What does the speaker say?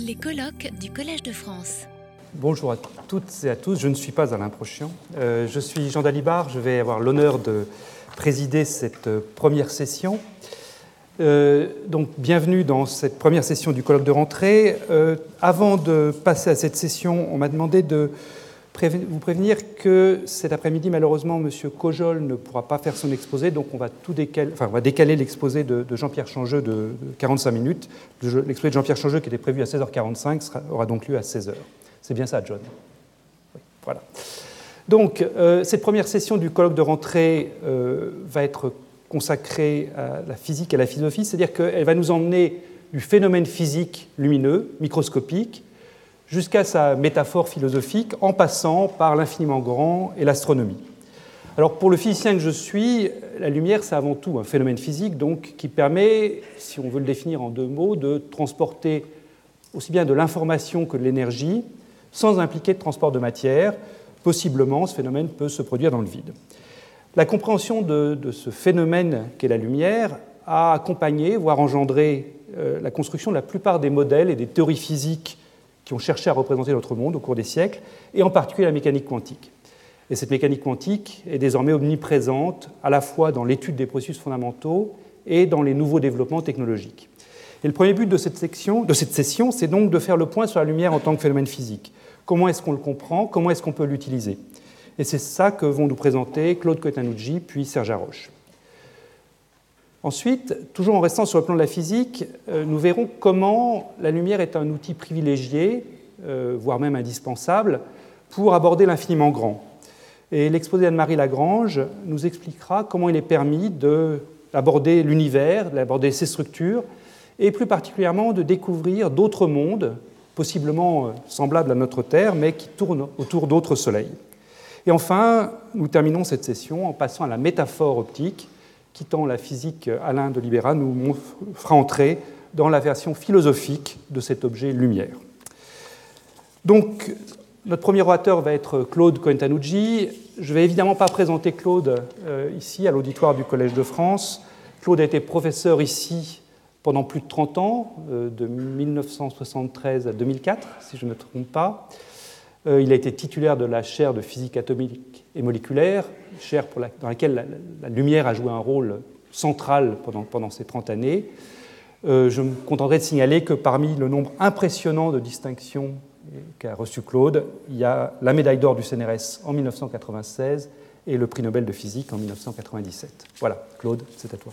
Les colloques du Collège de France. Bonjour à toutes et à tous, je ne suis pas Alain Prochian. Euh, je suis Jean Dalibard, je vais avoir l'honneur de présider cette première session. Euh, donc, bienvenue dans cette première session du colloque de rentrée. Euh, avant de passer à cette session, on m'a demandé de vous prévenir que cet après-midi, malheureusement, M. Cojol ne pourra pas faire son exposé, donc on va, tout décaler, l'exposé de, Jean-Pierre Changeux de 45 minutes. L'exposé de Jean-Pierre Changeux, qui était prévu à 16h45, aura donc lieu à 16h. C'est bien ça, John? Voilà. Donc, euh, cette première session du colloque de rentrée euh, va être consacrée à la physique et à la philosophie, c'est-à-dire qu'elle va nous emmener du phénomène physique lumineux, microscopique, jusqu'à sa métaphore philosophique, en passant par l'infiniment grand et l'astronomie. Alors pour le physicien que je suis, la lumière, c'est avant tout un phénomène physique donc, qui permet, si on veut le définir en deux mots, de transporter aussi bien de l'information que de l'énergie sans impliquer de transport de matière. Possiblement, ce phénomène peut se produire dans le vide. La compréhension de, ce phénomène qu'est la lumière a accompagné, voire engendré, euh, la construction de la plupart des modèles et des théories physiques qui ont cherché à représenter notre monde au cours des siècles, et en particulier la mécanique quantique. Et cette mécanique quantique est désormais omniprésente à la fois dans l'étude des processus fondamentaux et dans les nouveaux développements technologiques. Et le premier but de cette, section, de cette session, c'est donc de faire le point sur la lumière en tant que phénomène physique. Comment est-ce qu'on le comprend? Comment est-ce qu'on peut l'utiliser? Et c'est ça que vont nous présenter Claude Cotanucci puis Serge Haroche. Ensuite, toujours en restant sur le plan de la physique, euh, nous verrons comment la lumière est un outil privilégié, euh, voire même indispensable, pour aborder l'infiniment grand. Et l'exposé d'Anne-Marie Lagrange nous expliquera comment il est permis d'aborder l'univers, d'aborder ses structures, et plus particulièrement de découvrir d'autres mondes, possiblement euh, semblables à notre Terre, mais qui tournent autour d'autres soleils. Et enfin, nous terminons cette session en passant à la métaphore optique, quittant la physique, Alain de Libera nous fera entrer dans la version philosophique de cet objet lumière. Donc, notre premier orateur va être Claude Coentanucci. Je ne vais évidemment pas présenter Claude euh, ici, à l'auditoire du Collège de France. Claude a été professeur ici pendant plus de 30 ans, euh, de 1973 à 2004, si je ne me trompe pas. Euh, il a été titulaire de la chaire de physique atomique et moléculaire, chaire dans laquelle la, lumière a joué un rôle central pendant, ces 30 années. Euh, je me contenterai de signaler que parmi le nombre impressionnant de distinctions qu'a reçu Claude, il y a la médaille d'or du CNRS en 1996 et le prix Nobel de physique en 1997. Voilà, Claude, c'est à toi.